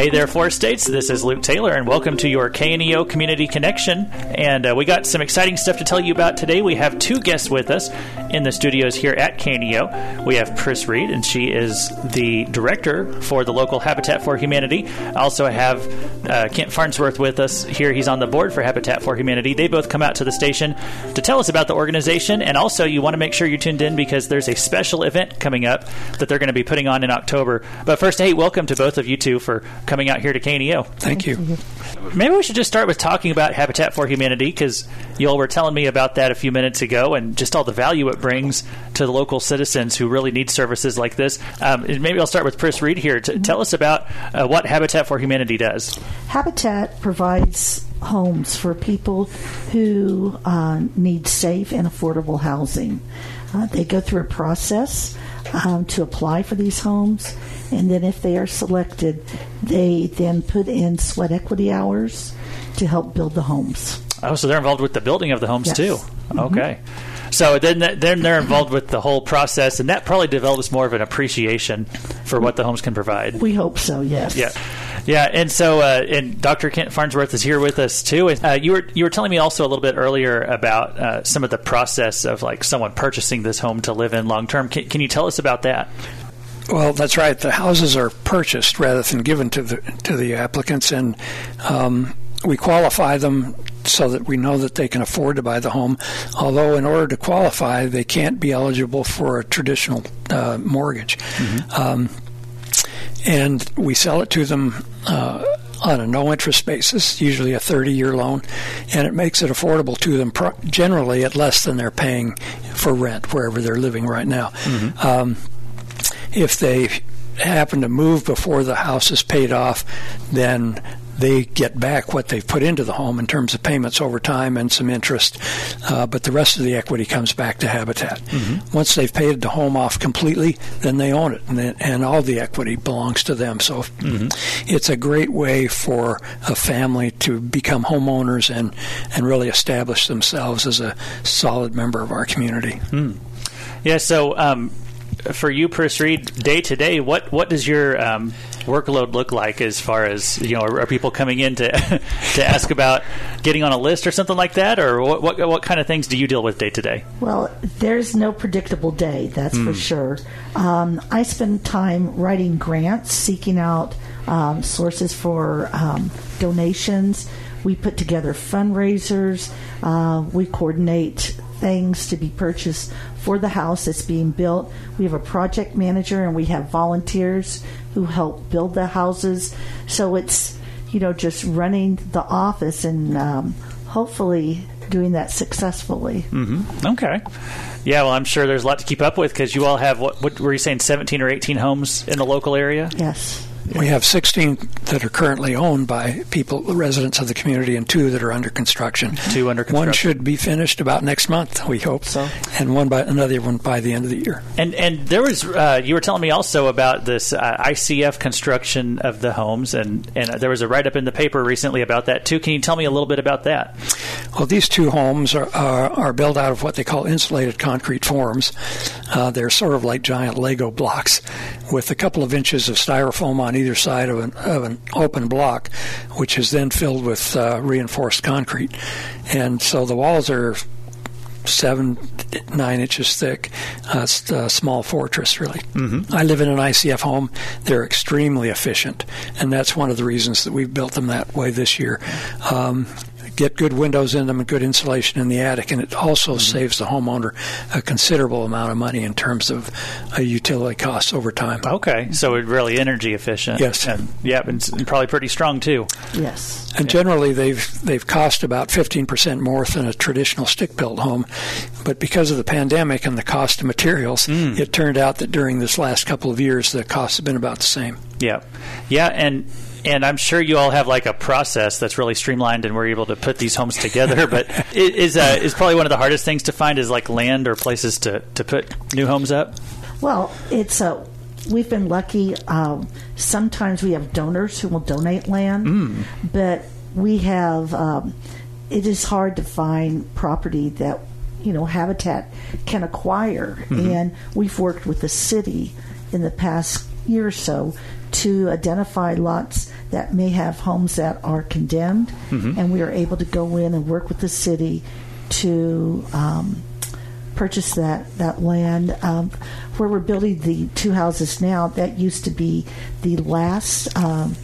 Hey there, Four States. This is Luke Taylor, and welcome to your KNEO Community Connection. And uh, we got some exciting stuff to tell you about today. We have two guests with us in the studios here at KNEO. We have Priss Reed, and she is the director for the local Habitat for Humanity. I also have uh, Kent Farnsworth with us here. He's on the board for Habitat for Humanity. They both come out to the station to tell us about the organization, and also you want to make sure you're tuned in because there's a special event coming up that they're going to be putting on in October. But first, hey, welcome to both of you two for coming out here to KNEO. Thank you. Maybe we should just start with talking about Habitat for Humanity because you all were telling me about that a few minutes ago and just all the value it brings to the local citizens who really need services like this. Um, maybe I'll start with Priss Reed here. to Tell us about uh, what Habitat for Humanity does. Habitat provides homes for people who uh, need safe and affordable housing. Uh, they go through a process um, to apply for these homes, and then if they are selected, they then put in sweat equity hours to help build the homes. Oh, so they're involved with the building of the homes Yes. too. Okay. So then, then they're involved with the whole process, and that probably develops more of an appreciation for what the homes can provide. We hope so, yes. Yeah, yeah, and so uh, and Dr. Kent Farnsworth is here with us too. Uh, you were you were telling me also a little bit earlier about uh, some of the process of like someone purchasing this home to live in long term. Can, can you tell us about that? Well, that's right. The houses are purchased rather than given to the to the applicants, and um, we qualify them so that we know that they can afford to buy the home. Although, in order to qualify, they can't be eligible for a traditional uh, mortgage. Um, and we sell it to them uh, on a no interest basis, usually a 30 year loan, and it makes it affordable to them pro- generally at less than they're paying for rent wherever they're living right now. Um, if they happen to move before the house is paid off, then they get back what they've put into the home in terms of payments over time and some interest, uh, but the rest of the equity comes back to Habitat. Once they've paid the home off completely, then they own it, and, then, and all the equity belongs to them. So it's a great way for a family to become homeowners and, and really establish themselves as a solid member of our community. Yeah. So um, for you, Priss Reed, day to day, what what does your um, workload look like as far as you know? Are, are people coming in to to ask about getting on a list or something like that, or what what, what kind of things do you deal with day to day? Well, there's no predictable day, that's for sure. Um, I spend time writing grants, seeking out um, sources for um, donations. We put together fundraisers. Uh, we coordinate things to be purchased for the house that's being built. We have a project manager and we have volunteers who help build the houses. So it's, you know, just running the office and um, hopefully doing that successfully. Okay. Yeah, well, I'm sure there's a lot to keep up with because you all have what, what were you saying, 17 or 18 homes in the local area? Yes. We have 16 that are currently owned by people, residents of the community, and two that are under construction. Two under construction. One should be finished about next month, we hope, So. and one by another one by the end of the year. And and there was uh, you were telling me also about this uh, ICF construction of the homes, and and there was a write up in the paper recently about that too. Can you tell me a little bit about that? Well, these two homes are, are, are built out of what they call insulated concrete forms. Uh, they're sort of like giant Lego blocks with a couple of inches of styrofoam on either side of an, of an open block, which is then filled with uh, reinforced concrete. And so the walls are seven, nine inches thick. Uh, it's a small fortress, really. Mm-hmm. I live in an ICF home. They're extremely efficient, and that's one of the reasons that we've built them that way this year. Um, get good windows in them and good insulation in the attic, and it also saves the homeowner a considerable amount of money in terms of uh, utility costs over time. Okay, so it really energy efficient. Yes. and yeah, and, and probably pretty strong too. Yes. And generally, they've they've cost about 15% more than a traditional stick-built home. But because of the pandemic and the cost of materials, it turned out that during this last couple of years, the costs have been about the same. Yeah, yeah, and and I'm sure you all have like a process that's really streamlined, and we're able to put these homes together. but it is uh, is probably one of the hardest things to find is like land or places to to put new homes up. Well, it's a. We've been lucky. Um, sometimes we have donors who will donate land, but we have. Um, it is hard to find property that you know Habitat can acquire, and we've worked with the city in the past year or so to identify lots that may have homes that are condemned, Mm-hmm. and we are able to go in and work with the city to um, purchase that that land. Um, where we're building the two houses now, that used to be the last um,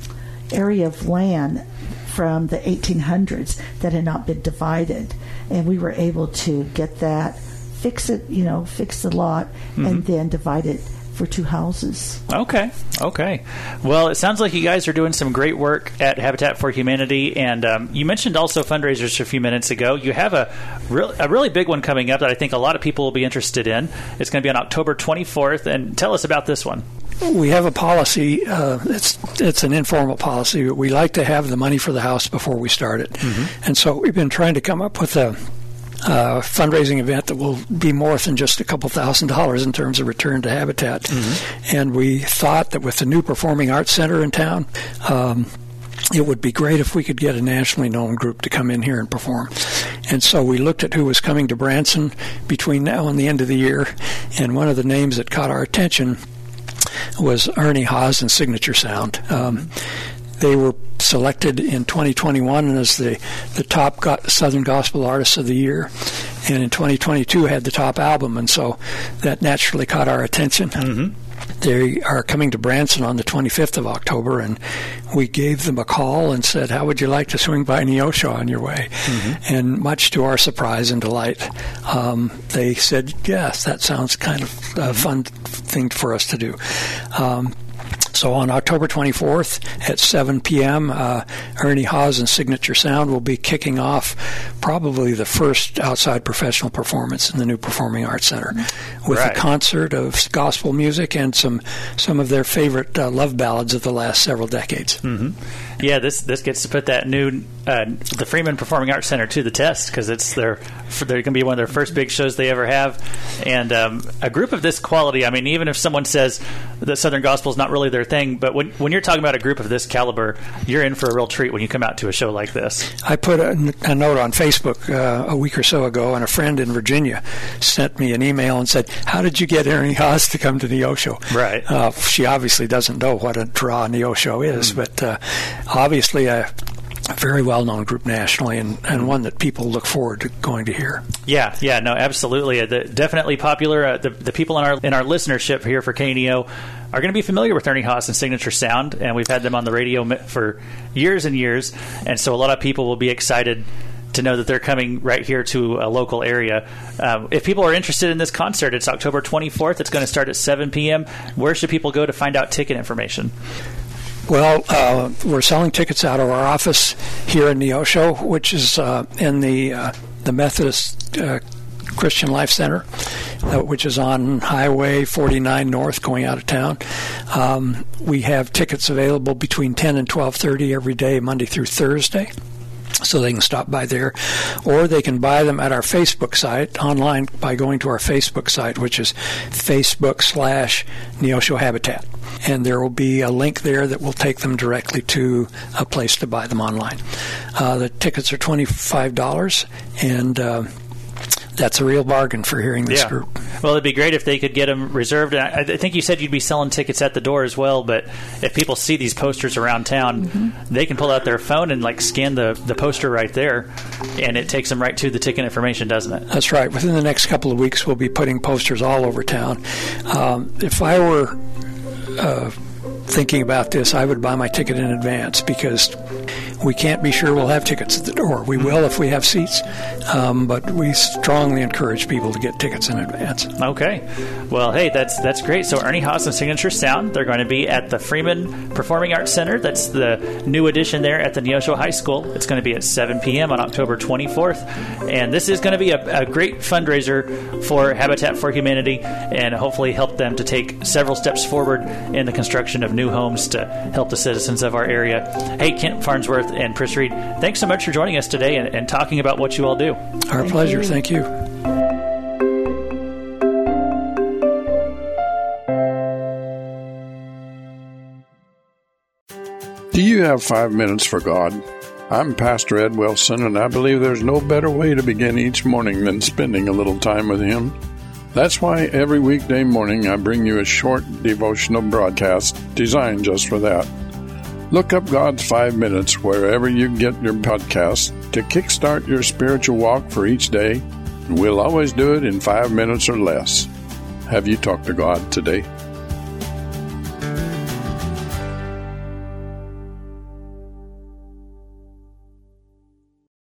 area of land from the 1800s that had not been divided, and we were able to get that, fix it, you know, fix the lot, and then divide it for two houses. Okay. Okay. Well, it sounds like you guys are doing some great work at Habitat for Humanity, and um, you mentioned also fundraisers a few minutes ago. You have a real, a really big one coming up that I think a lot of people will be interested in. It's going to be on October 24th, and tell us about this one. We have a policy. Uh, it's it's an informal policy, but we like to have the money for the house before we start it, and so we've been trying to come up with a. Uh, fundraising event that will be more than just a couple thousand dollars in terms of return to habitat. And we thought that with the new performing arts center in town, um, it would be great if we could get a nationally known group to come in here and perform. And so we looked at who was coming to Branson between now and the end of the year, and one of the names that caught our attention was Ernie Haase and Signature Sound. Um, they were selected in 2021 as the, the top go- Southern Gospel Artist of the Year, and in 2022 had the top album, and so that naturally caught our attention. They are coming to Branson on the 25th of October, and we gave them a call and said, "How would you like to swing by Neosho on your way?" And much to our surprise and delight, um, they said, "Yes, that sounds kind of a fun thing for us to do." Um, so on October 24th at 7 p.m., uh, Ernie Haase and Signature Sound will be kicking off probably the first outside professional performance in the new Performing Arts Center with Right. a concert of gospel music and some some of their favorite uh, love ballads of the last several decades. Yeah, this this gets to put that new uh, the Freeman Performing Arts Center to the test because it's their they're going to be one of their first big shows they ever have, and um, a group of this quality. I mean, even if someone says that Southern Gospel is not really their thing, but when when you're talking about a group of this caliber, you're in for a real treat when you come out to a show like this. I put a, a note on Facebook uh, a week or so ago, and a friend in Virginia sent me an email and said, "How did you get Ernie Haase to come to Neosho?" Right. Uh, she obviously doesn't know what a draw Neosho is, but uh, obviously a, a very well-known group nationally, and, and one that people look forward to going to hear. Yeah, yeah, no, absolutely, uh, the, definitely popular. Uh, the, the people in our in our listenership here for KNEO are going to be familiar with Ernie Haase and Signature Sound, and we've had them on the radio for years and years, and so a lot of people will be excited to know that they're coming right here to a local area. Um, if people are interested in this concert, it's October 24th. It's going to start at 7 p.m. Where should people go to find out ticket information? Well, uh, we're selling tickets out of our office here in Neosho, which is uh, in the uh, the Methodist uh, Christian Life Center, which is on Highway 49 North, going out of town. Um, we have tickets available between 10 and 12:30 every day, Monday through Thursday. So they can stop by there, or they can buy them at our Facebook site online by going to our Facebook site, which is Facebook slash Neosho Habitat, and there will be a link there that will take them directly to a place to buy them online. Uh, the tickets are twenty five dollars, and uh, that's a real bargain for hearing this Yeah. group. Well, it'd be great if they could get them reserved. I, I think you said you'd be selling tickets at the door as well. But if people see these posters around town, they can pull out their phone and like scan the, the poster right there, and it takes them right to the ticket information, doesn't it? That's right. Within the next couple of weeks, we'll be putting posters all over town. Um, if I were uh, thinking about this, I would buy my ticket in advance because we can't be sure we'll have tickets at the door. We will if we have seats, um, but we strongly encourage people to get tickets in advance. Okay. Well, hey, that's that's great. So Ernie Haase and Signature Sound, they're going to be at the Freeman Performing Arts Center. That's the new addition there at the Neosho High School. It's going to be at 7 p.m. on October 24th. And this is going to be a, a great fundraiser for Habitat for Humanity and hopefully help them to take several steps forward in the construction of new homes to help the citizens of our area. Hey, Kent Farnsworth and Priss Reed, thanks so much for joining us today and, and talking about what you all do. Our Thank pleasure. you. Thank you. Do you have five minutes for God? I'm Pastor Ed Wilson, and I believe there's no better way to begin each morning than spending a little time with Him. That's why every weekday morning I bring you a short devotional broadcast designed just for that. Look up God's Five Minutes wherever you get your podcasts to kickstart your spiritual walk for each day. We'll always do it in five minutes or less. Have you talked to God today?